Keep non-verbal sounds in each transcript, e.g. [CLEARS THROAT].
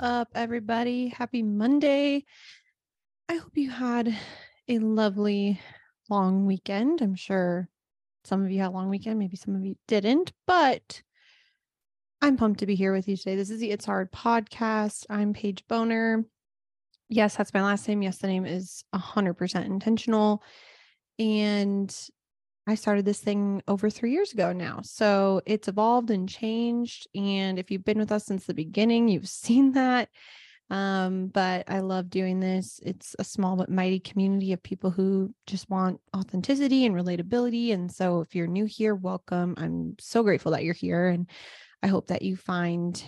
up, everybody? Happy Monday. I hope you had a lovely long weekend. I'm sure some of you had a long weekend, maybe some of you didn't, but I'm pumped to be here with you today. This is the It's Hard podcast. I'm Paige Boner. Yes, that's my last name. Yes, the name is 100% intentional. And I started this thing over three years ago now. So it's evolved and changed. And if you've been with us since the beginning, you've [LAUGHS] seen that. Um, but I love doing this. It's a small but mighty community of people who just want authenticity and relatability. And so if you're new here, welcome. I'm so grateful that you're here. And I hope that you find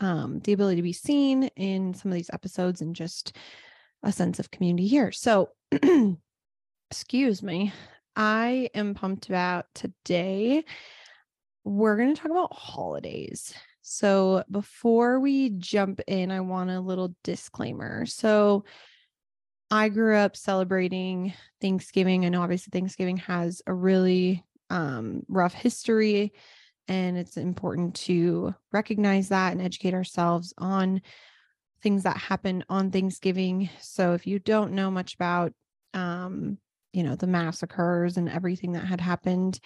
um, the ability to be seen in some of these episodes and just a sense of community here. So, [CLEARS THROAT] excuse me. I am pumped about today. We're going to talk about holidays. So, before we jump in, I want a little disclaimer. So, I grew up celebrating Thanksgiving. I know obviously Thanksgiving has a really um, rough history, and it's important to recognize that and educate ourselves on things that happen on Thanksgiving. So, if you don't know much about um, you know the massacres and everything that had happened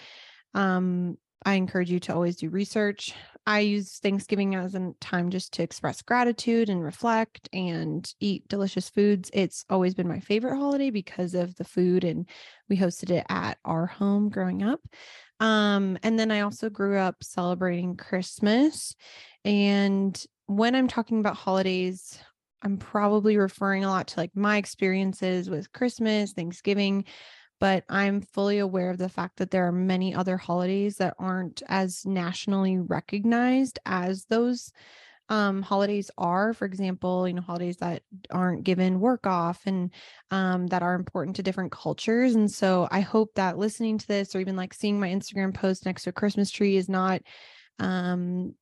um i encourage you to always do research. I use thanksgiving as a time just to express gratitude and reflect and eat delicious foods. It's always been my favorite holiday because of the food and we hosted it at our home growing up. Um and then i also grew up celebrating christmas. And when i'm talking about holidays I'm probably referring a lot to like my experiences with Christmas, Thanksgiving, but I'm fully aware of the fact that there are many other holidays that aren't as nationally recognized as those um, holidays are. For example, you know, holidays that aren't given work off and um, that are important to different cultures. And so I hope that listening to this or even like seeing my Instagram post next to a Christmas tree is not um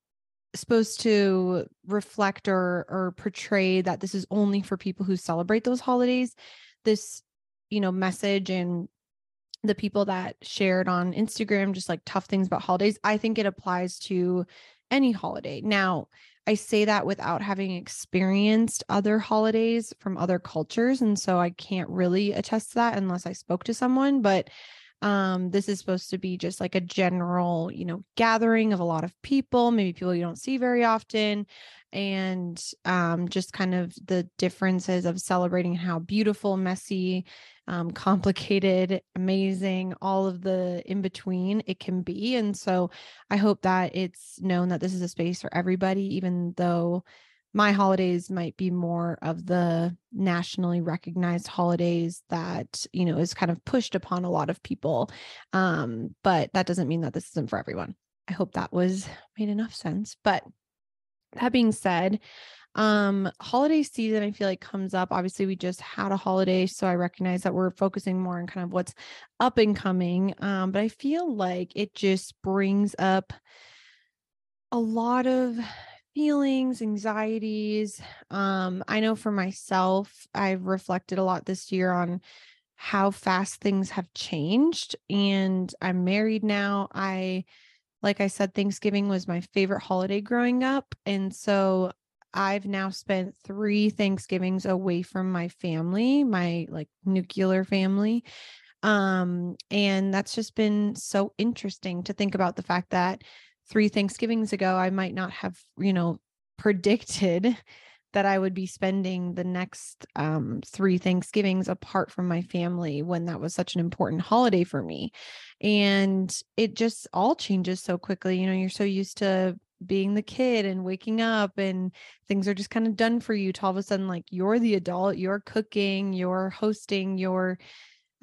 supposed to reflect or or portray that this is only for people who celebrate those holidays this you know message and the people that shared on Instagram just like tough things about holidays i think it applies to any holiday. Now i say that without having experienced other holidays from other cultures and so i can't really attest to that unless i spoke to someone but um this is supposed to be just like a general you know gathering of a lot of people maybe people you don't see very often and um just kind of the differences of celebrating how beautiful messy um [LAUGHS] complicated amazing all of the in between it can be and so i hope that it's known that this is a space for everybody even though my holidays might be more of the nationally recognized holidays that you know is kind of pushed upon a lot of people um, but that doesn't mean that this isn't for everyone. I hope that was made enough sense. But that being said um holiday season i feel like comes up. Obviously we just had a holiday so i recognize that we're focusing more on kind of what's up and coming um but i feel like it just brings up a lot of feelings, anxieties. Um, I know for myself, I've reflected a lot this year on how fast things have changed. And I'm married now. I, like I said, Thanksgiving was my favorite holiday growing up. And so I've now spent three Thanksgivings away from my family, my like nuclear family. Um, and that's just been so interesting to think about the fact that three Thanksgivings ago, I might not have, you know, predicted [LAUGHS] that I would be spending the next um, three Thanksgivings apart from my family when that was such an important holiday for me. And it just all changes so quickly. You know, you're so used to being the kid and waking up and things are just kind of done for you to all of a sudden like you're the adult you're cooking you're hosting you're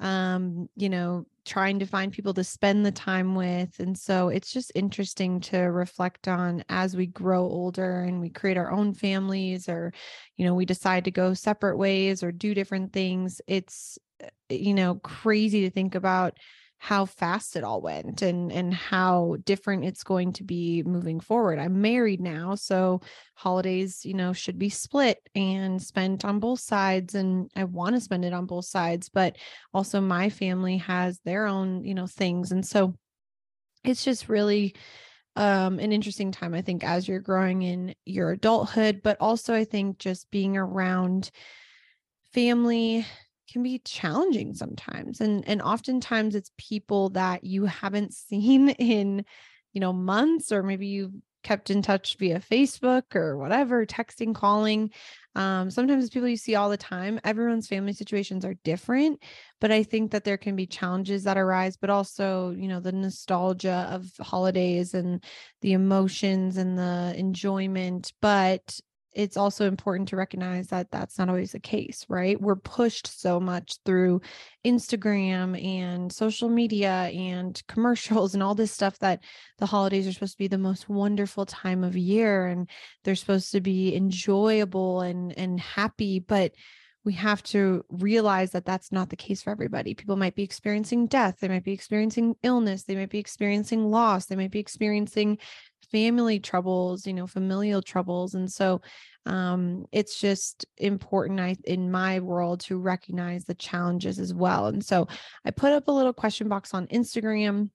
um you know trying to find people to spend the time with and so it's just interesting to reflect on as we grow older and we create our own families or you know we decide to go separate ways or do different things it's eh, you know crazy to think about how fast it all went and and how different it's going to be moving forward. I'm married now, so holidays, you know, should be split and spent on both sides and I want to spend it on both sides, but also my family has their own, you know, things and so it's just really um an interesting time I think as you're growing in your adulthood, but also I think just being around family can be challenging sometimes and and oftentimes it's people that you haven't [LAUGHS] seen in you know months or maybe you've kept in touch via Facebook or whatever, texting, calling. Um, sometimes people you see all the time. Everyone's family situations are different, but I think that there can be challenges that arise, but also, you know, the nostalgia of holidays and the emotions and the enjoyment. But it's also important to recognize that that's not always the case, right? We're pushed so much through Instagram and social media and [LAUGHS] commercials and all this stuff that the holidays are supposed to be the most wonderful time of year and they're supposed to be enjoyable and and happy, but we have to realize that that's not the case for everybody. People might be experiencing death, they might be experiencing illness, they might be experiencing loss, they might be experiencing family troubles, you know, familial troubles. And so um, it's just important I, in my world to recognize the challenges as well. And so I put up a little question box on Instagram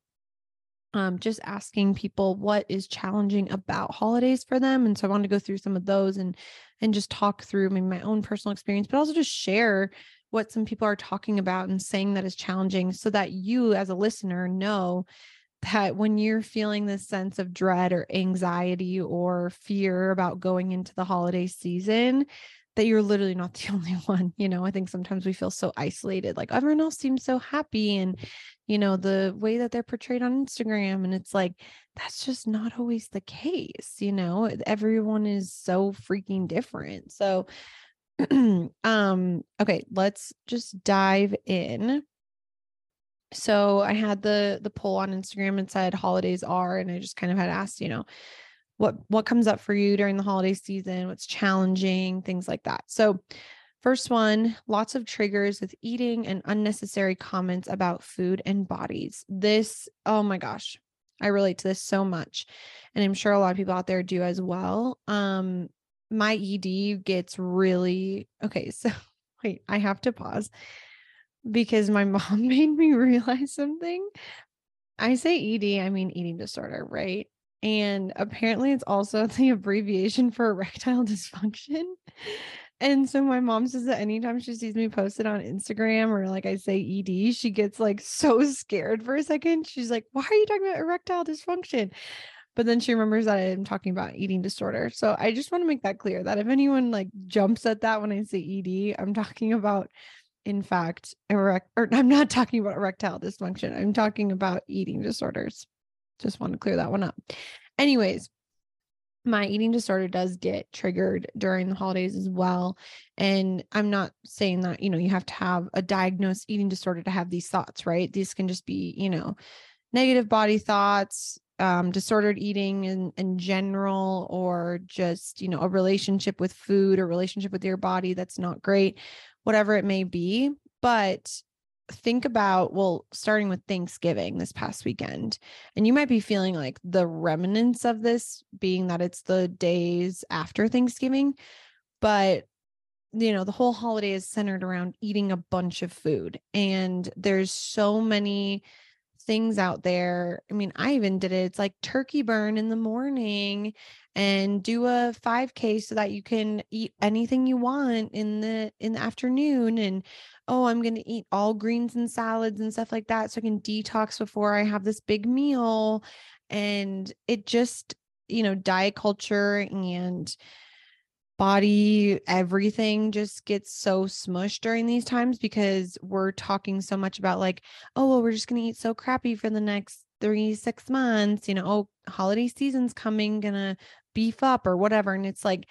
um, just asking people what is challenging about holidays for them. And so I wanted to go through some of those and and just talk through maybe my own personal experience, but also just share what some people are talking about and saying that is challenging so that you as a listener know that when you're feeling this sense of dread or anxiety or fear about going into the holiday season, that you're literally not [LAUGHS] the only one. You know, I think sometimes we feel so isolated, like everyone else seems so happy and, you know, the way that they're portrayed on Instagram. And it's like, that's just not always the case. You know, everyone is so freaking different. So, [CLEARS THROAT] um, okay, let's just dive in so I had the the poll on Instagram and said holidays are, and I just kind of had asked, you know, what what comes up for you during the holiday season, what's challenging, things like that. So first one, lots of triggers with eating and unnecessary comments about food and bodies. This, oh my gosh, I relate to this so much. And I'm sure a lot of people out there do as well. Um, my ED gets really okay. [LAUGHS] So wait, I have to pause because my [LAUGHS] mom made me realize something. I say ED, I mean eating disorder, right? And apparently it's also [LAUGHS] the abbreviation for erectile dysfunction. And so my mom says that anytime she sees me posted on Instagram or like I say ED, she gets like so scared for a second. She's like, why are you talking about erectile dysfunction? But then she remembers that I'm talking about eating disorder. So I just want to make that clear that if anyone like jumps at that when I say ED, I'm talking about in fact, erect or [LAUGHS] I'm not talking about erectile dysfunction. I'm talking about eating disorders. Just want to clear that one up. Anyways, my eating disorder does get triggered during the holidays as well. And I'm not saying that, you know, you have to have a diagnosed eating disorder to have these thoughts, right? These can just be, you know, negative body thoughts, um, disordered eating in, in general, or just, you know, a relationship with food or relationship with your body that's not great whatever it may be. But think about, well, starting with Thanksgiving this past weekend, and you might be feeling like the remnants of this being that it's the days after Thanksgiving. But you know, the whole holiday is centered around eating a bunch of food, and there's so many things out there. I mean, I even did it. It's like turkey burn in the morning and do a 5k so that you can eat anything you want in the in the afternoon and oh i'm going to eat all greens and salads and stuff like that so i can detox before i have this big meal. And it just you know diet culture and body everything just gets so smushed during these times because we're talking so much about like oh well we're just going to eat so crappy for the next three six months you know oh holiday season's coming gonna beef up or whatever. And it's like,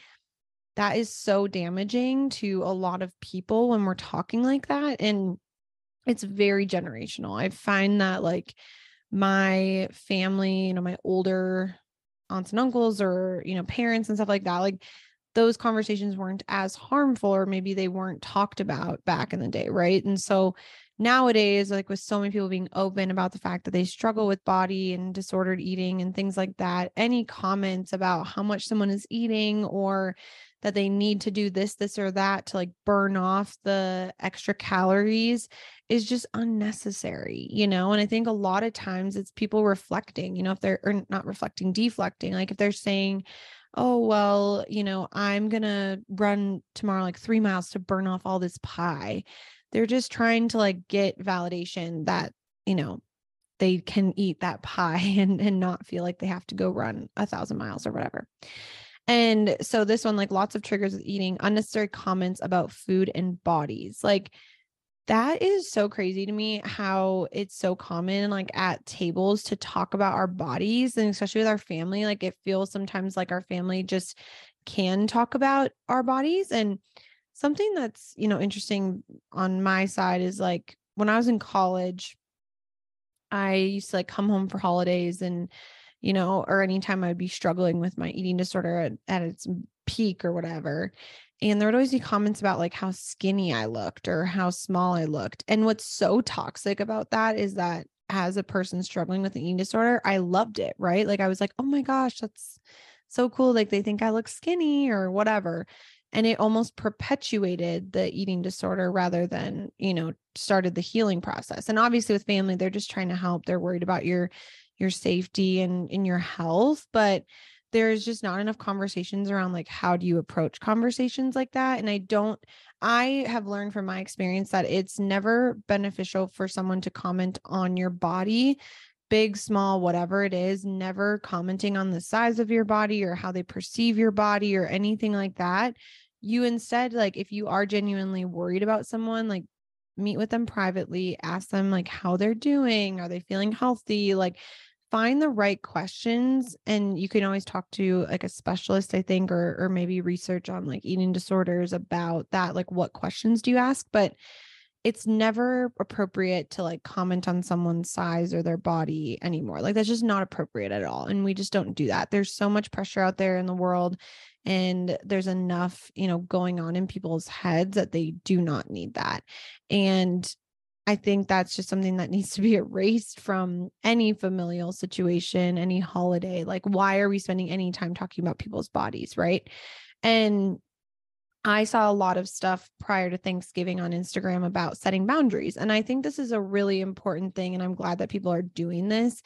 that is so damaging to a lot of people when we're talking like that. And it's very generational. I find that like my family, you know, my older aunts and uncles or, you know, parents and stuff like that, like those conversations weren't as harmful or maybe they weren't talked about back in the day. Right. And so nowadays like with so many people being open about the fact that they struggle with body and disordered eating and things like that any comments about how much someone is eating or that they need to do this, this, or that to like burn off the extra calories is just unnecessary, you know? And I think a lot of times it's people reflecting, you know, if they're or not reflecting, deflecting, like if they're saying, oh, well, you know, I'm going to run tomorrow like three miles to burn off all this pie. They're just trying to like get validation that, you know, they can eat that pie [LAUGHS] and, and not feel like they have to go run a thousand miles or whatever. And so this one, like lots of triggers with eating, unnecessary comments about food and bodies. Like that is so crazy to me how it's so common like at tables to talk about our bodies and especially with our family. Like it feels sometimes like our family just can talk about our bodies. And something that's, you know, interesting on my side is like when I was in college, I used to like come home for holidays and, you know, or anytime I'd be struggling with my eating disorder at, at its peak or whatever. And there would always be comments about like how skinny I looked or how small I looked. And what's so toxic about that is that as a person struggling with an eating disorder, I loved it, right? Like I was like, oh my gosh, that's so cool. Like they think I look skinny or whatever and it almost perpetuated the eating disorder rather than you know started the healing process. And obviously with family they're just trying to help they're worried about your your safety and in your health but there's just not enough conversations around like how do you approach conversations like that? And i don't i have learned from my experience that it's never beneficial for someone to comment on your body big small whatever it is never commenting on the size of your body or how they perceive your body or anything like that. You instead like if you are genuinely worried about someone like meet with them privately ask them like how they're doing are they feeling healthy? Like find the right questions and you can always talk to like a specialist i think or or maybe research on like eating disorders about that like what questions do you ask? But it's never appropriate to like comment on someone's size or their body anymore. Like that's just not appropriate at all. And we just don't do that. There's so much pressure out there in the world and there's enough, you know, going on in people's heads that they do not need that. And I think that's just something that needs to be [LAUGHS] erased from any familial situation, any holiday. Like, why are we spending any time talking about people's bodies? Right. And I saw a lot of stuff prior to Thanksgiving on Instagram about setting boundaries. And I think this is a really important thing. And I'm glad that people are doing this.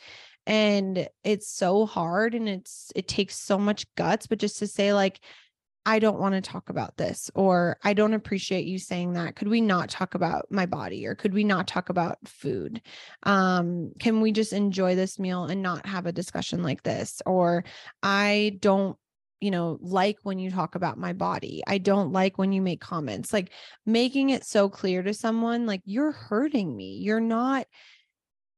And it's so hard and it's, it takes so much guts, but just to say, like, I don't want to talk about this, or I don't appreciate you saying that. Could we not talk about my body, or could we not talk about food? Um, can we just enjoy this meal and not have a discussion like this? Or I don't you know, like when you talk about my body. I don't like when you make comments, like making it so clear to someone, like, you're hurting me. You're not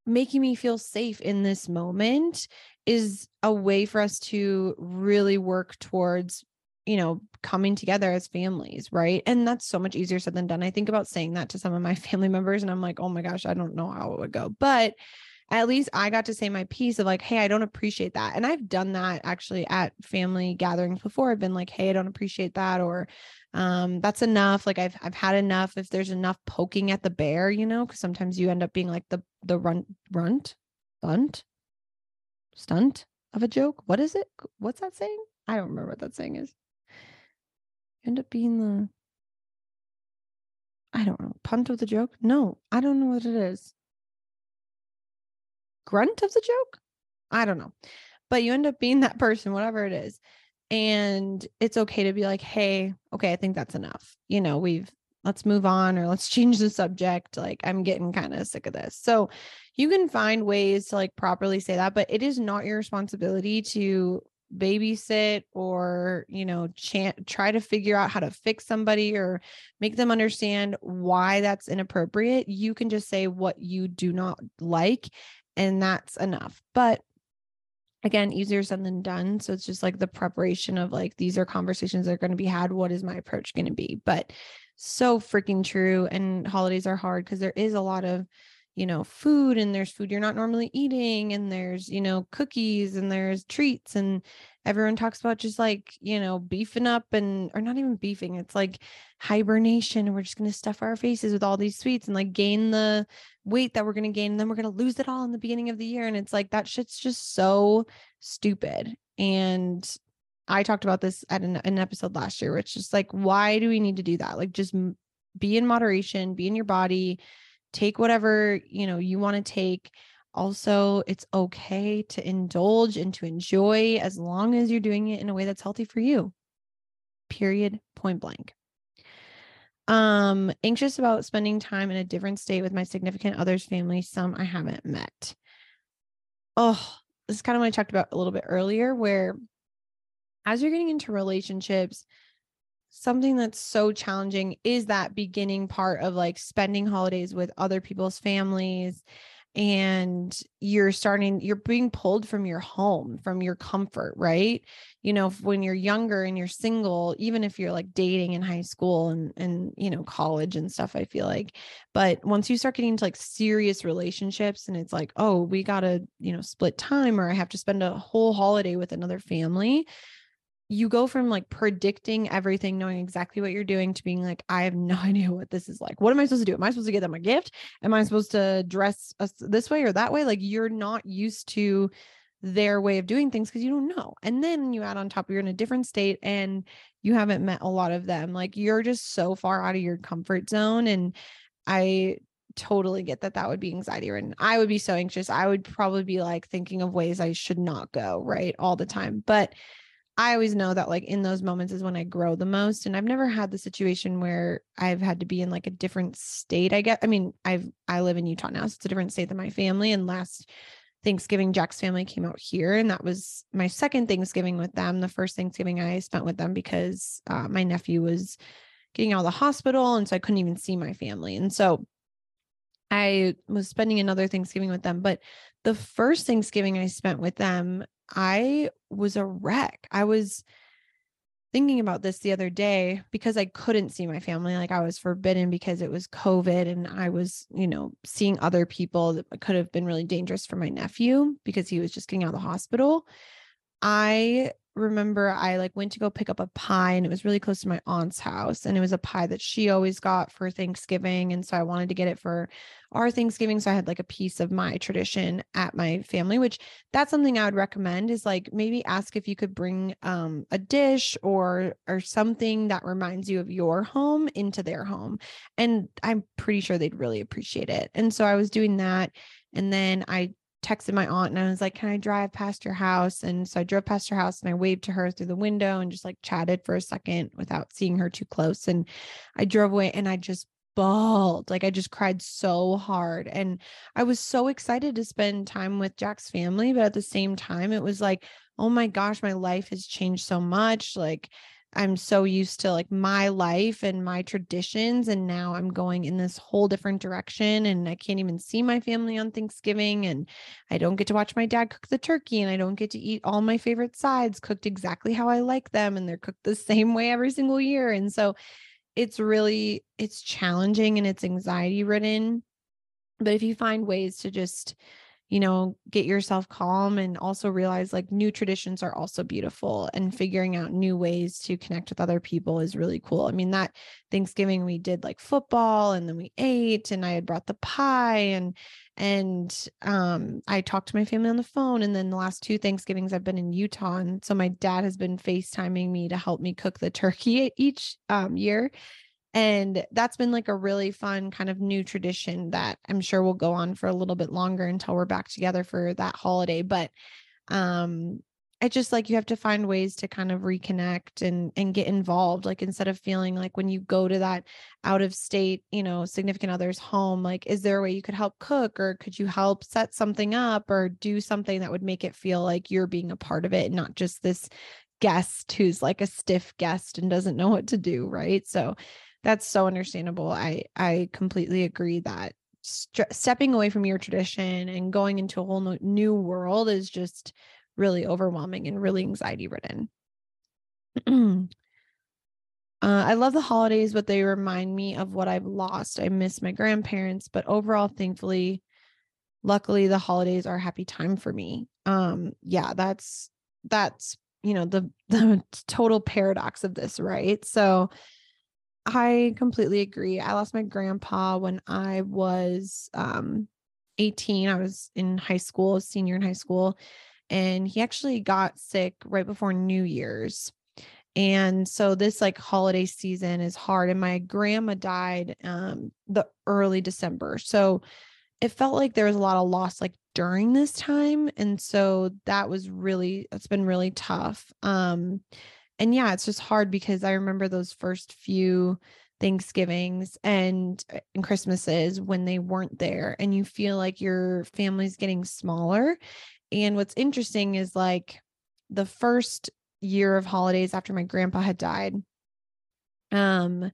making me feel safe in this moment is a way for us to really work towards you know coming together as families right and that's so much easier said than done i think about saying that to some of my [LAUGHS] family members and i'm like oh my gosh i don't know how it would go but at least I got to say my piece of like, hey, I don't appreciate that. And I've done that actually at family gatherings before. I've been like, hey, I don't appreciate that, or um, that's enough. Like I've I've had enough. If there's enough poking at the bear, you know, because sometimes you end up being like the the runt runt, bunt, stunt of a joke. What is it? What's that saying? I don't remember what that saying is. You end up being the I don't know, punt of the joke? No, I don't know what it is grunt of the joke. I don't know. But you end up being that person, whatever it is. And it's okay to be like, hey, okay, I think that's enough. You know, we've let's move on or let's [LAUGHS] change the subject. Like, I'm getting kind of sick of this. So, you can find ways to like properly say that, but it is not your responsibility to babysit or you know try to figure out how to fix somebody or make them understand why that's inappropriate you can just say what you do not like and that's enough. But again, easier said than done. So it's just like the preparation of like these are conversations that are going to be had. What is my approach going to be? But so freaking true. And holidays are hard because there is a lot of you know, food and there's food you're not normally eating and there's, you know, cookies and there's treats and everyone talks about just like, you know, beefing up and or not even beefing, it's like hibernation we're just going to stuff our faces with all these sweets and like gain the weight that we're going to gain and then we're going to lose it all in the beginning of the year and it's like that shit's just so stupid. And I talked about this at an, an episode last year, which is like, why do we need to do that? Like, just be in moderation, be in your body, take whatever, you know, you want to take. Also, it's okay to indulge and to enjoy as long as you're doing it in a way that's healthy for you. Period, point blank. Um, anxious about spending time in a different state with my significant other's family, some I haven't met. Oh, this is kind of what I talked about a little bit earlier, where as you're getting into relationships, something that's so challenging is that beginning part of like spending holidays with other people's families and you're starting you're being pulled from your home from your comfort right? You know when you're younger and you're single even if you're like dating in high school and and you know college and stuff i feel like but once you start getting into like serious relationships and it's like oh we got to you know split time or i have to spend a whole holiday with another family you go from like predicting everything, knowing exactly what you're doing, to being like, I have no [LAUGHS] idea what this is like. What am I supposed to do? Am I supposed to get them a gift? Am I supposed to dress this way or that way? Like, you're not used to their way of doing things because you don't know. And then you add on top, you're in a different state and you haven't met a lot of them. Like, you're just so far out of your comfort zone. And I totally get that that would be anxiety ridden. I would be so anxious. I would probably be like thinking of ways I should not go, right? All the time. But I always know that like in those moments is when I grow the most. And I've never had the situation where I've had to be in like a different state. I get, I mean, I've, I live in Utah now, so it's a different state than my family. And last Thanksgiving, Jack's family came out here. And that was my second Thanksgiving with them. The first Thanksgiving I spent with them because uh, my nephew was getting out of the hospital. And so I couldn't even see my family. And so I was spending another Thanksgiving with them. But the first Thanksgiving I spent with them, I was a wreck. I was thinking about this the other day because I couldn't see my family. Like I was forbidden because it was COVID and I was, you know, seeing other people that could have been really dangerous for my nephew because he was just getting out of the hospital. I remember I like went to go pick up a pie and it was really close to my aunt's house and it was a pie that she always got for Thanksgiving and so I wanted to get it for our Thanksgiving so I had like a piece of my tradition at my family which that's something I would recommend is like maybe ask if you could bring um a dish or or something that reminds you of your home into their home and I'm pretty sure they'd really appreciate it and so I was doing that and then I texted my aunt and I was like, Can I drive past your house? And so I drove past her house and I waved to her through the window and just like chatted for a second without seeing her too close. And I drove away and I just bawled. Like I just cried so hard. And I was so excited to spend time with Jack's family. But at the same time, it was like, oh my gosh, my life has changed so much. Like I'm so used to like my life and my traditions. And now I'm going in this whole different direction. And I can't even see my family on Thanksgiving. And I don't get to watch my dad cook the turkey. And I don't get to eat all my favorite sides cooked exactly how I like them. And they're cooked the [LAUGHS] same way every single year. And so it's really, it's challenging and it's anxiety ridden. But if you find ways to just, you know, get yourself calm and also realize like new traditions are also beautiful and figuring out new ways to connect with other people is really cool. I mean, that Thanksgiving we did like football and then we ate and I had brought the pie and and um I talked to my family on the phone and then the last two Thanksgivings I've been in Utah and so my dad has been FaceTiming me to help me cook the turkey [LAUGHS] each um year and that's been like a really fun kind of new tradition that I'm sure will go on for a little bit longer until we're back together for that holiday. But um I just like you have to find ways to kind of reconnect and and get involved like instead of feeling like when you go to that out of state you know significant other's home like is there a way you could help cook or could you help set something up or do something that would make it feel like you're being a part of it and not just this guest who's like a stiff guest and doesn't know what to do right so that's so understandable. I I completely agree that st- stepping away from your tradition and going into a whole new world is just really overwhelming and really anxiety ridden. [CLEARS THROAT] uh, I love the holidays, but they remind me of what I've lost. I miss my grandparents, but overall, thankfully, luckily, the holidays are a happy time for me. Um, yeah, that's that's you know the [LAUGHS] the total paradox of this, right? So I completely agree. I lost my grandpa when I was um 18. I was in high school, senior in high school. and he actually got sick right before New Year's. And so this like holiday season is hard and my grandma died um the early December. So it felt like there was a lot of loss like during this time and so that was really it's been really tough. Um and yeah, it's just hard because I remember those first few Thanksgivings and, uh, and Christmases when they weren't there and you feel like your family's getting smaller. And what's interesting is like the first year of holidays after my grandpa had died, um,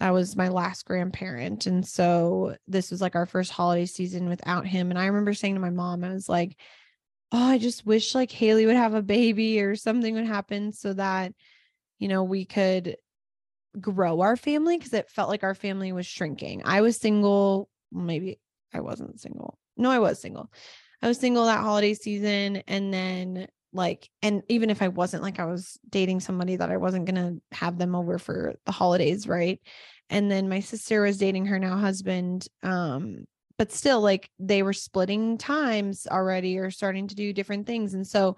that was my last grandparent. And so this was like our first holiday season without him. And I remember saying to my mom, I was like, oh, I just wish like Haley would have a baby or something would happen so that, you know, we could grow our family because it felt like our family was shrinking. I was single, maybe I wasn't single. No, I was single. I was single that holiday season. And then, like, and even if I wasn't, like, I was dating somebody that I wasn't going to have them over for the holidays. Right. And then my sister was dating her now husband. Um, but still like they were splitting times already or starting to do different things and so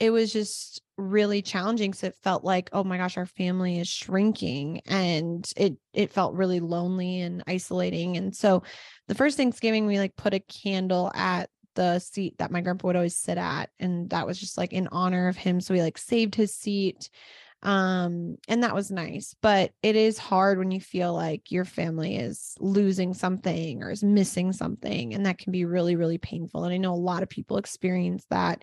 it was just really challenging so it felt like oh my gosh our family is shrinking and it it felt really lonely and isolating and so the first thanksgiving we like put a candle at the seat that my grandpa would always sit at and that was just like in honor of him so we like saved his seat um and that was nice but it is hard when you feel like your family is losing something or is missing something and that can be really really painful and i know a lot of people experience that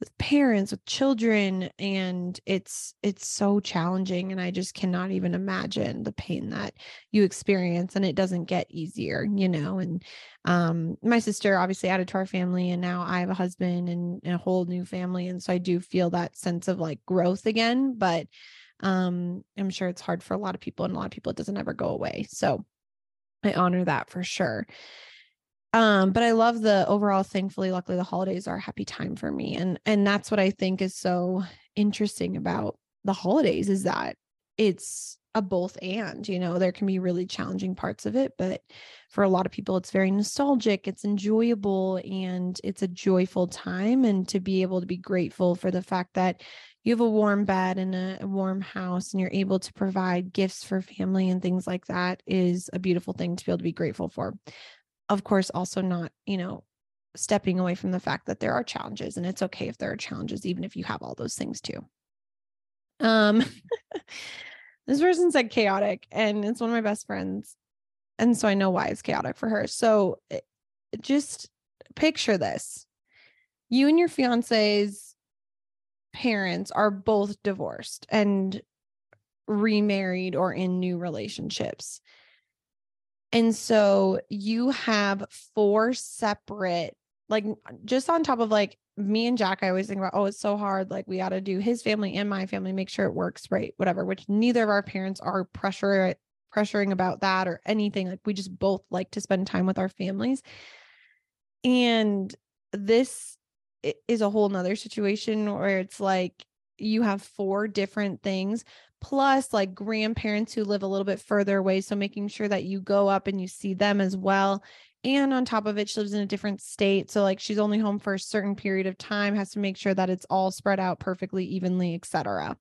with parents with children and it's it's so challenging and i just cannot even imagine the pain that you experience and it doesn't get easier you know and um my sister obviously added to our family and now i have a husband and, and a whole new family and so i do feel that sense of like growth again but um i'm sure it's hard for a lot of people and a lot of people it doesn't ever go away so i honor that for sure um but i love the overall thankfully luckily the holidays are a happy time for me and and that's what i think is so interesting about the holidays is that it's a both and you know there can be really challenging parts of it but for a lot of people it's very nostalgic it's enjoyable and it's a joyful time and to be able to be grateful for the fact that you have a warm bed and a, warm house and you're able to provide gifts for family and things like that is a beautiful thing to be able to be grateful for of course, also not, you know, stepping away from the fact that there are challenges and it's okay if there are challenges, even if you have all those things too. Um, [LAUGHS] this person said chaotic, and it's one of my best friends. And so I know why it's chaotic for her. So eh, just picture this you and your fiance's parents are both divorced and remarried or in new relationships. And so you have four separate, like just on top of like me and Jack, I always think about, oh, it's so hard. Like we got to do his family and my family, make sure it works right, whatever, which neither of our parents are pressure pressuring about that or anything. Like we just both like to spend time with our families. And this is a whole nother situation where it's like you have four different things plus like grandparents who live a little bit further away. So making sure that you go up and you see them as well. And on top of it, she lives in a different state. So like she's only home for a certain period of time, has to make sure that it's all spread out perfectly, evenly, etc.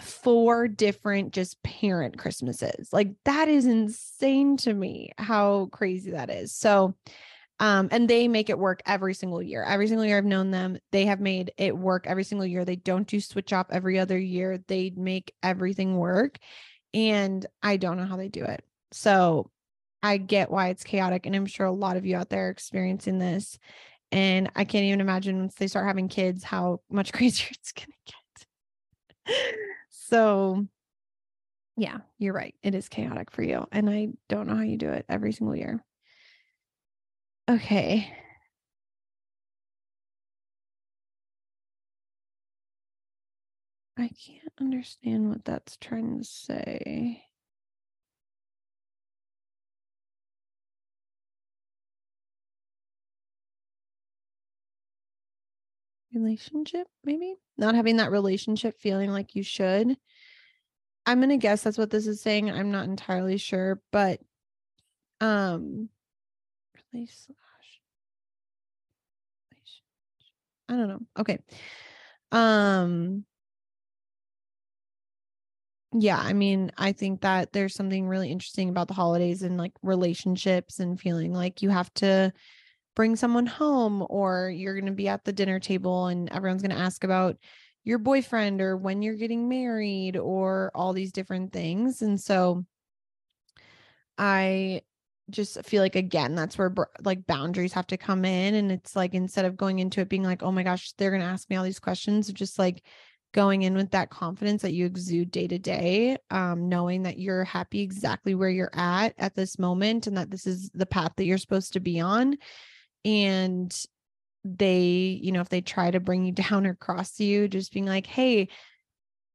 Four different just parent Christmases. Like that is insane to me how crazy that is. So um, and they make it work every single year. Every single year I've known them, they have made it work every single year. They don't do switch off every other year. They make everything work. And I don't know how they do it. So I get why it's chaotic. And I'm sure a lot of you out there are experiencing this. And I can't even imagine once they start having kids how much [LAUGHS] crazier it's going to get. so, yeah, you're right. It is chaotic for you. And I don't know how you do it every single year. Okay. I can't understand what that's trying to say. Relationship, maybe? Not having that relationship feeling like you should. I'm going to guess that's what this is saying. I'm not entirely sure, but um I don't know. Okay. Um yeah, I mean, I think that there's something really interesting about the holidays and like relationships and feeling like you have to bring someone home or you're going to be at the dinner table and everyone's going to ask about your boyfriend or when you're getting married or all these different things. And so I just feel like again that's where like boundaries have to come in and it's like instead of going into it being like oh my gosh they're going to ask me all these questions just like going in with that confidence that you exude day to day um, knowing that you're happy exactly where you're at at this moment and that this is the path that you're supposed to be on and they you know if they try to bring you [LAUGHS] down or cross you just being like hey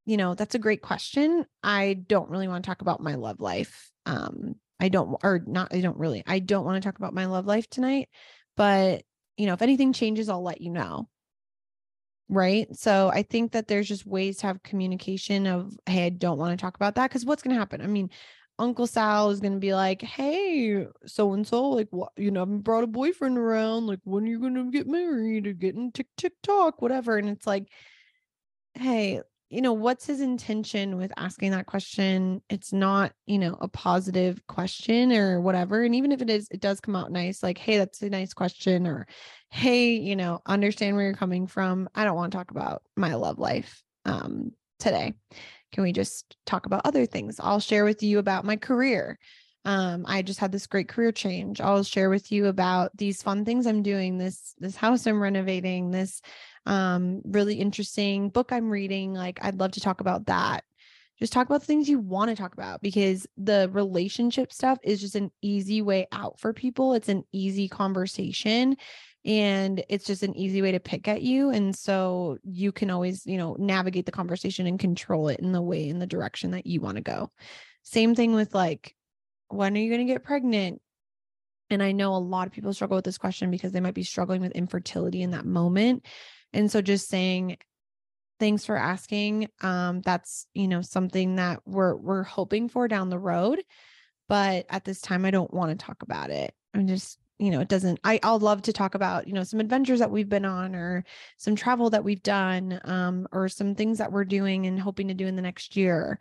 you know that's a great question. I don't really want to talk about my love life um i don't or not i don't really i don't want to talk about my love life tonight but you know if anything changes i'll let you know. Right? So i think that there's just ways to have communication of hey i don't want to talk about that because what's going to happen? I mean uncle sal is going to be like hey so and so like what you know i brought a boyfriend around like when are you going to get married or getting tick tick tock whatever and it's like hey you know, what's his intention with asking that question? It's not, you know, a positive question or whatever. And even if it is, it does come out nice, like, hey, that's a nice question, or hey, you know, understand where you're coming from. I don't want to talk about my love life um, today. Can we just talk about other things? I'll share with you about my career. Um, I just had this great career change. I'll share with you about these fun things I'm doing, this this house I'm renovating, this um, really interesting book I'm reading. Like, I'd love to talk about that. Just talk about the things you want to talk about because the relationship stuff is just an easy way out for people. It's an easy conversation and it's just an easy way to pick at you. And so you can always, you know, navigate the conversation and control it in the way, in the direction that you want to go. Same thing with like, when are you going to get pregnant? And I know a lot of people struggle with this question because they might be struggling with infertility in that moment. And so just saying, thanks for asking. Um, that's, you know, something that we're we're hoping for down the road. But at this time, I don't want to talk about it. I'm just, you know, it doesn't, I, I'll love to talk about, you know, some adventures that we've been on or some travel that we've done, um, or some things that we're doing and hoping to do in the next year.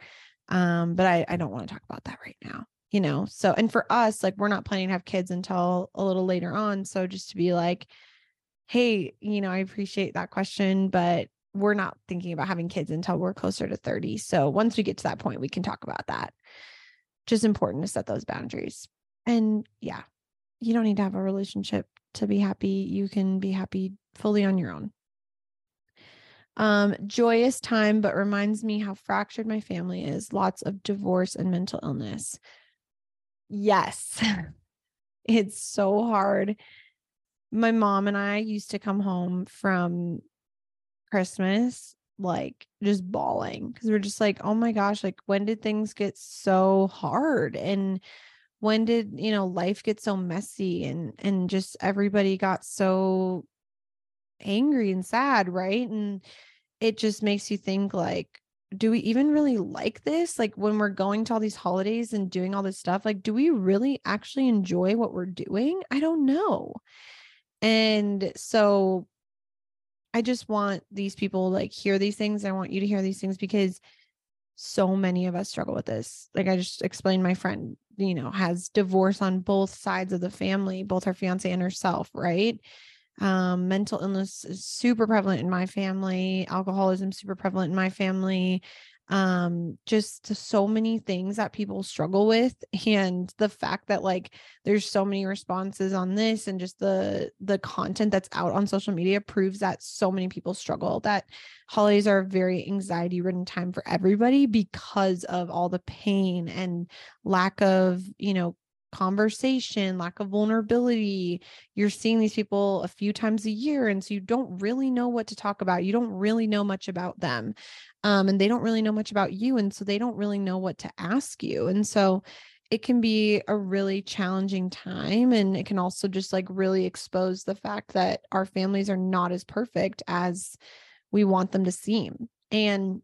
Um, but I, I don't want to talk about that right now you know so and for us like we're not planning to have kids until a little later on so just to be like hey, you know, I appreciate that question, but we're not thinking about having kids until we're closer to 30. So once we get to that point, we can talk about that. Just important to set those boundaries. And yeah, you don't need to have a relationship to be happy. You can be happy fully on your own. Um, joyous time, but reminds me how fractured my family is. Lots of divorce and mental illness. Yes, [LAUGHS] it's so hard my mom and I used to come home from Christmas like just bawling because we're just like, oh my gosh, like when did things get so hard? And when did, you know, life get so messy and and just everybody got so angry and sad, right? And it just makes you think like do we even really like this? Like when we're going to all these holidays and doing all this stuff, like do we really actually enjoy what we're doing? I don't know. And so I just want these people like hear these things. I want you to hear these things because so many of us struggle with this. Like I just explained, my friend, you know, has divorce on both sides of the family, both her fiance and herself, right? Um, mental illness is super prevalent in my family, alcoholism super prevalent in my family um just so many things that people struggle with and the fact that like there's so many responses on this and just the the content that's out on social media proves that so many people struggle that holidays are a very anxiety ridden time for everybody because of all the pain and lack of you know conversation, lack of vulnerability. You're seeing these people a few times a year. And so you don't really know what to talk about. You don't really know much about them. Um, and they don't really know much about you. And so they don't really know what to ask you. And so it can be a really challenging time. And it can also just like really expose the fact that our families are not as perfect as we want them to seem. And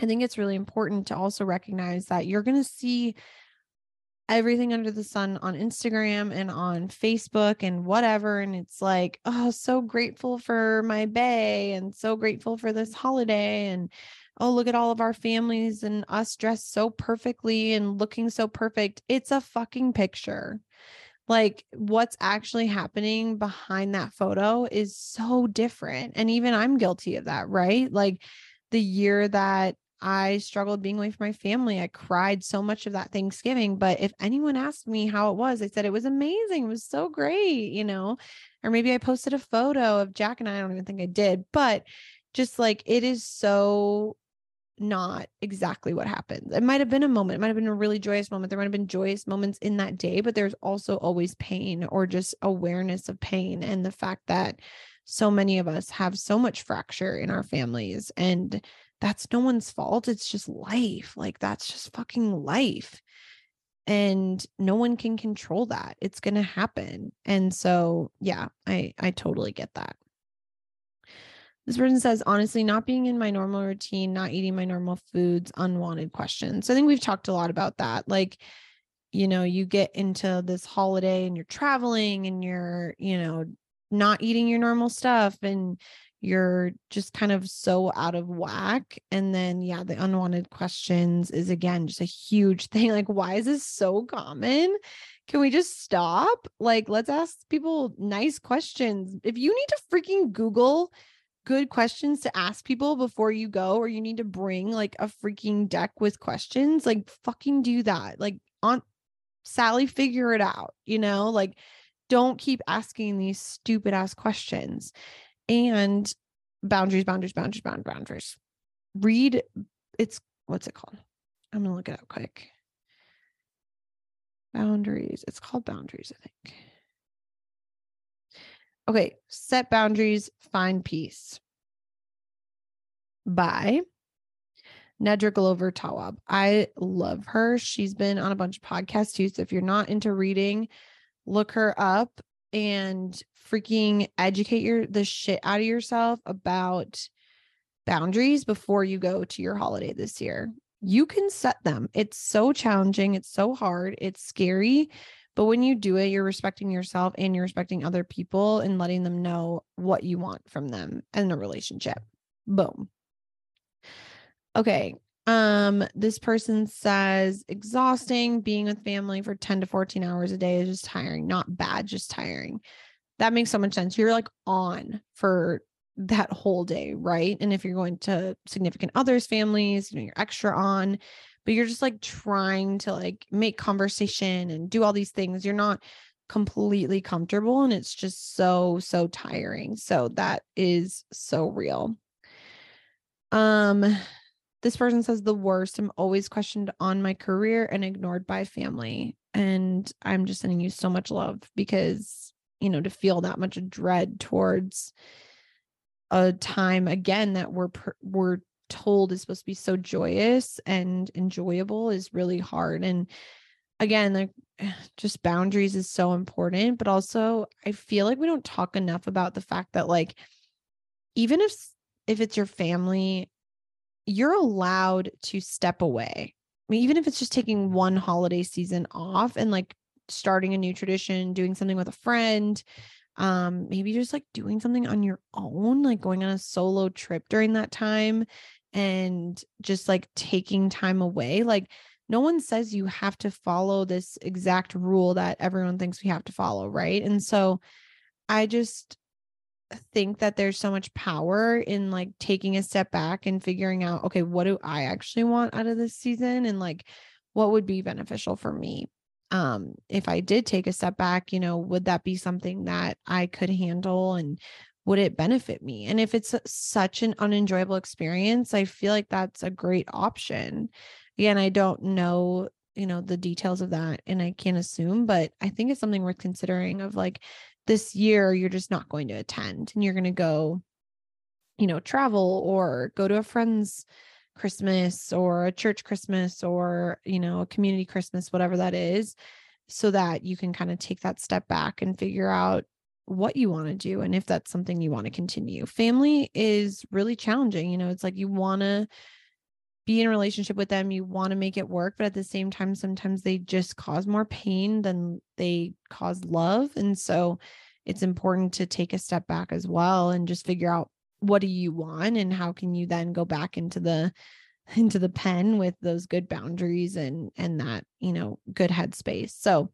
I think it's really important to also recognize that you're going to see everything under the sun on Instagram and on Facebook and whatever. And it's like, oh, so grateful for my bay and so grateful for this holiday. And oh, look at all of our families and us dressed so perfectly and looking so perfect. It's a fucking picture. Like what's actually happening behind that photo is so different. And even I'm guilty of that, right? Like the year that I struggled being away from my family. I cried so much of that Thanksgiving. But if anyone asked me how it was, I said it was amazing. It was so great, you know, or maybe I posted a photo of Jack and I, I don't even think I did, but just like it is so not exactly what happens. It might have been a moment, it might have been a really joyous moment. There might have been joyous moments in that day, but there's also always pain or just awareness of pain and the fact that so many of us have so much fracture in our families and that's no one's fault. It's just life. Like that's just fucking life. And no one can control that. It's going to happen. And so, yeah, I I totally get that. This person says, honestly, not being in my normal routine, not eating my normal foods, unwanted questions. So I think we've talked a lot about that. Like, you know, you get into this holiday and you're traveling and you're, you know, not eating your normal stuff and you're just kind of so out of whack. And then, yeah, the unwanted questions is again just a huge [LAUGHS] thing. Like, why is this so common? Can we just stop? Like, let's ask people nice questions. If you need to freaking Google good questions to ask people before you go, or you need to bring like a freaking deck with questions, like, fucking do that. Like, on Sally, figure it out, you know? Like, don't keep asking these stupid ass questions and boundaries, boundaries, boundaries, boundaries, boundaries. Read it's what's it called? I'm gonna look it up quick. Boundaries. It's called boundaries, I think. Okay, set boundaries, find peace. By Nedra Glover Tawwab. I love her. She's been on a bunch of podcasts too. So if you're not into reading, look her up and freaking educate your the shit out of yourself about boundaries before you go to your holiday this year. You can set them. It's so challenging, it's so hard, it's scary, but when you do it, you're respecting yourself and you're respecting other people and letting them know what you want from them in a relationship. Boom. Okay. Um, this person says exhausting being with family for 10 to 14 hours a day is just tiring, not bad, just tiring. That makes so much sense. You're like on for that whole day, right? And if you're going to significant others' families, you know, you're extra on, but you're just like trying to like make conversation and do all these things. You're not completely comfortable and it's just so so tiring. So that is so real. Um this person says the worst. I'm always questioned on my career and ignored by family. And I'm just sending you so much love because, you know, to feel that much dread towards a time again that we're we're told is supposed to be so joyous and enjoyable is really hard. And again, like [SIGHS] just boundaries is so important, but also I feel like we don't talk enough about the fact that like even if if it's your family you're allowed to step away. I mean, even if it's just taking one holiday season off and like starting a new tradition, doing something with a friend, um, maybe just like doing something on your own, like going on a solo trip during that time and just like taking time away. Like, no one says you have to follow this exact rule that everyone thinks we have to follow, right? And so I just think that there's so much power in like taking a step back and figuring out, okay, what do I actually want out of this season? And like, what would be beneficial for me? Um, if I did take a step back, you know, would that be something that I could handle and would it benefit me? And if it's uh, such an unenjoyable experience, I feel like that's a great option. Again, I don't know, you know, the details of that and I can't assume, but I think it's something worth considering of like, this year you're just not going to attend and you're going to go you know travel or go to a friend's christmas or a church christmas or you know a community christmas whatever that is so that you can kind of take that step back and figure out what you want to do and if that's something you want to continue family is really challenging you know it's like you want to be in a relationship with them, you want to make it work, but at the same time, sometimes they just cause more pain than they cause love. And so it's important to take a step back as well and just figure out what do you want and how can you then go back into the [LAUGHS] into the pen with those good boundaries and and that you know good headspace so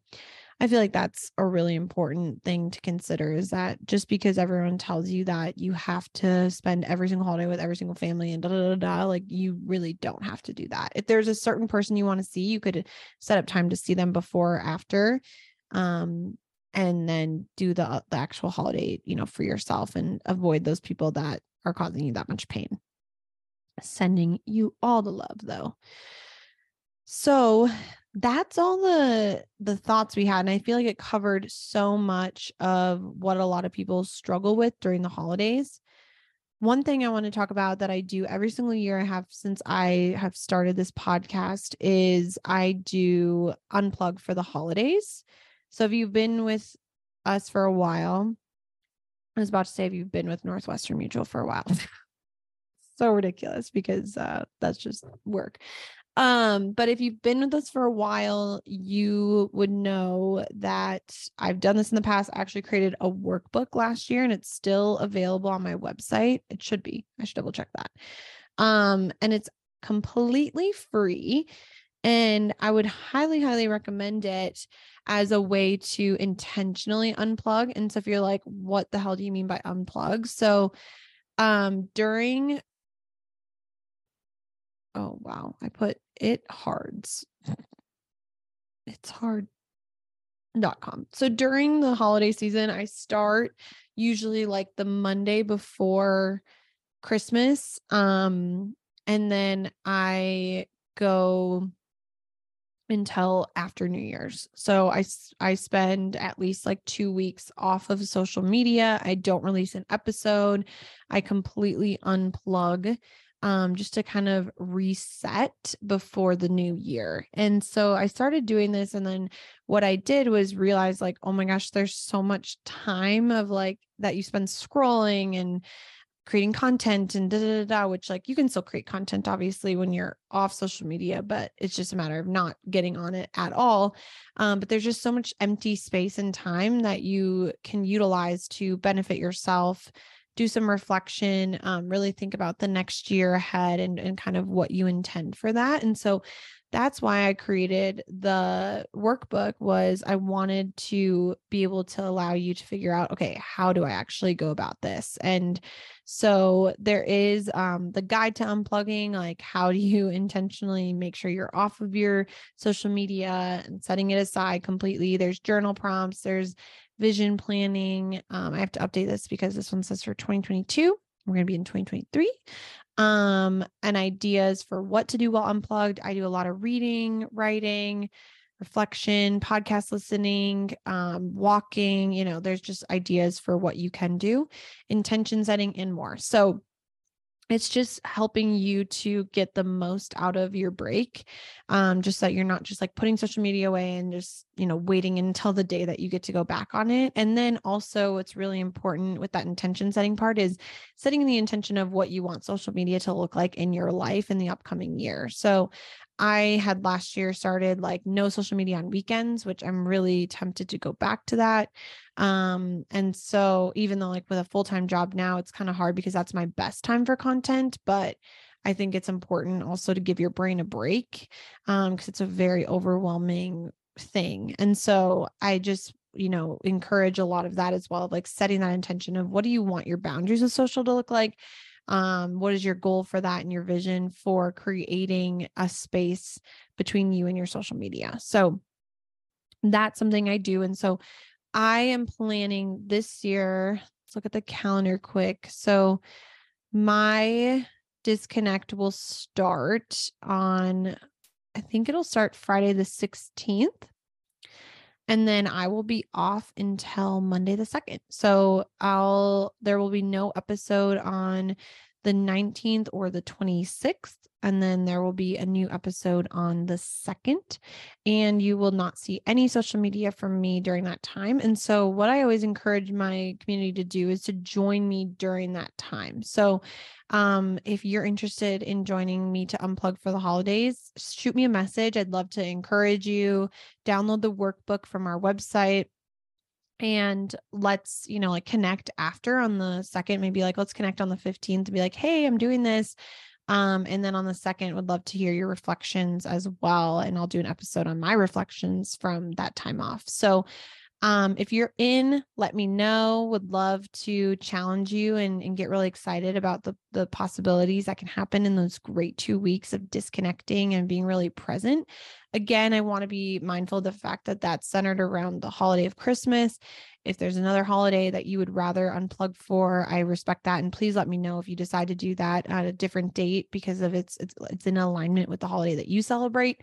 i feel like that's a really important thing to consider is that just because everyone tells you that you have to spend every single holiday with every single family and da da da, da like you really don't have to do that. If there's a certain person you want to see you could set up time to see them before or after um and then do the the actual holiday you know for yourself and avoid those people that are causing you that much pain. Sending you all the love though. So that's all the the thoughts we had and i feel like it covered so much of what a lot of people struggle with during the holidays one thing i want to talk about that i do every single year i have since i have started this podcast is i do unplug for the holidays so if you've been with us for a while, I was about to say if you've been with Northwestern Mutual for a while. [LAUGHS] so ridiculous because uh, that's just work. Um, but if you've been with us for a while, you would know that I've done this in the past. I actually created a workbook last year and it's still available on my website. It should be. I should double check that. Um, and it's completely free. And I would highly, highly recommend it as a way to intentionally unplug. And so if you're like, what the hell do you mean by unplug? So um during oh wow, I put it hards. It's hard. Dot com. So during the holiday season, I start usually like the Monday before Christmas. Um, and then I go until after New Year's. So I I spend at least like 2 weeks off of social media. I don't release an episode. I completely unplug um just to kind of reset before the new year. And so I started doing this and then what I did was realize like oh my gosh there's so much time of like that you spend scrolling and creating content and da, da da da which like you can still create content obviously when you're off social media but it's just a matter of not getting on it at all um, but there's just so much empty space and time that you can utilize to benefit yourself do some reflection um, really think about the next year ahead and, and kind of what you intend for that. And so that's why I created the workbook was I wanted to be able to allow you to figure out okay how do I actually go about this? And so there is um, the guide to unplugging like how do you [LAUGHS] intentionally make sure you're off of your social media and setting it aside completely. There's journal prompts there's vision planning um, I have to update this because this one says for 2022 we're going to be in 2023 um, and ideas for what to do while unplugged. I do a lot of reading, writing, reflection, podcast listening, um, walking. You know, there's just ideas for what you can do, intention setting, and more. So it's just helping you to get the most out of your break um, just that you're not just like putting social media away and just you know waiting until the day that you get to go back on it. And then also what's really important with that intention setting part is setting the intention of what you want social media to look like in your life in the upcoming year. So I had last year started like no social media on weekends, which I'm really tempted to go back to that. Um, and so even though like with a full-time job now, it's kind of hard because that's my best time for content, but I think it's important also to give your brain a break um because it's a very overwhelming thing. And so I just you know encourage a lot of that as well like setting that intention of what do you want your boundaries of social to look like um, what is your goal for that and your vision for creating a space between you and your social media? So that's something i do and so i am planning this year let's look at the calendar quick. So my disconnect will start on i think it'll start friday the 16th and then I will be off until Monday the 2nd. So I'll there will be no episode on the 19th or the 26th and then there will be a new episode on the second. And you will not see any social media from me during that time. And so, what I always encourage my community to do is to join me during that time. So, um, if you're interested in joining me to unplug for the holidays, shoot me a message. I'd love to encourage you. Download the workbook from our website and let's you know like connect after on the second maybe like let's connect on the 15th to be like hey i'm doing this um and then on the second would love to hear your reflections as well and i'll do an episode on my reflections from that time off. So um, if you're in, let me know. Would love to challenge you and, and get really excited about the, the possibilities that can happen in those great two weeks of disconnecting and being really present. Again, I want to be mindful of the fact that that's centered around the holiday of Christmas. If there's another holiday that you would rather unplug for, I respect that. And please let me know if you decide to do that at a different date because of its it's it's in alignment with the holiday that you celebrate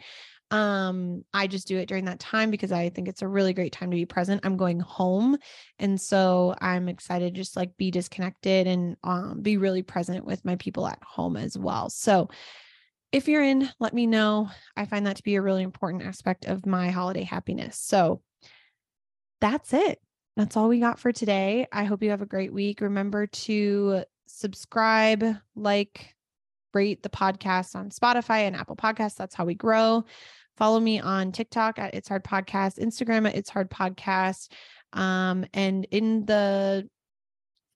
um i just do it during that time because i think it's a really great time to be present. I'm going home and so i'm excited to just like be disconnected and um be really present with my people at home as well. So if you're in let me know. I find that to be a really important aspect of my holiday happiness. So that's it. That's all we got for today. I hope you have a great week. Remember to subscribe like rate the podcast on Spotify and Apple Podcasts. That's how we grow. Follow me on TikTok at It's Hard Podcast, Instagram at It's Hard Podcast. Um, and in the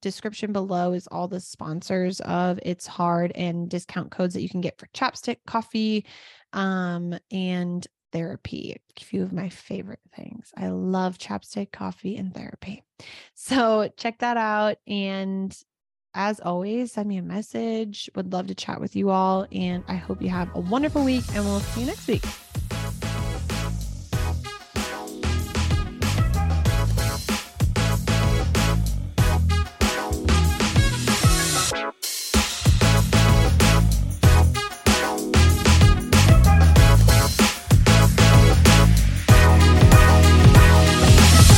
description below is all the sponsors of It's Hard and discount codes that you can get for chapstick, coffee, um, and therapy. A few of my favorite things. I love chapstick, coffee, and therapy. So check that out. And as always, send me a message. Would love to chat with you all. And I hope you have a wonderful week, and we'll see you next week.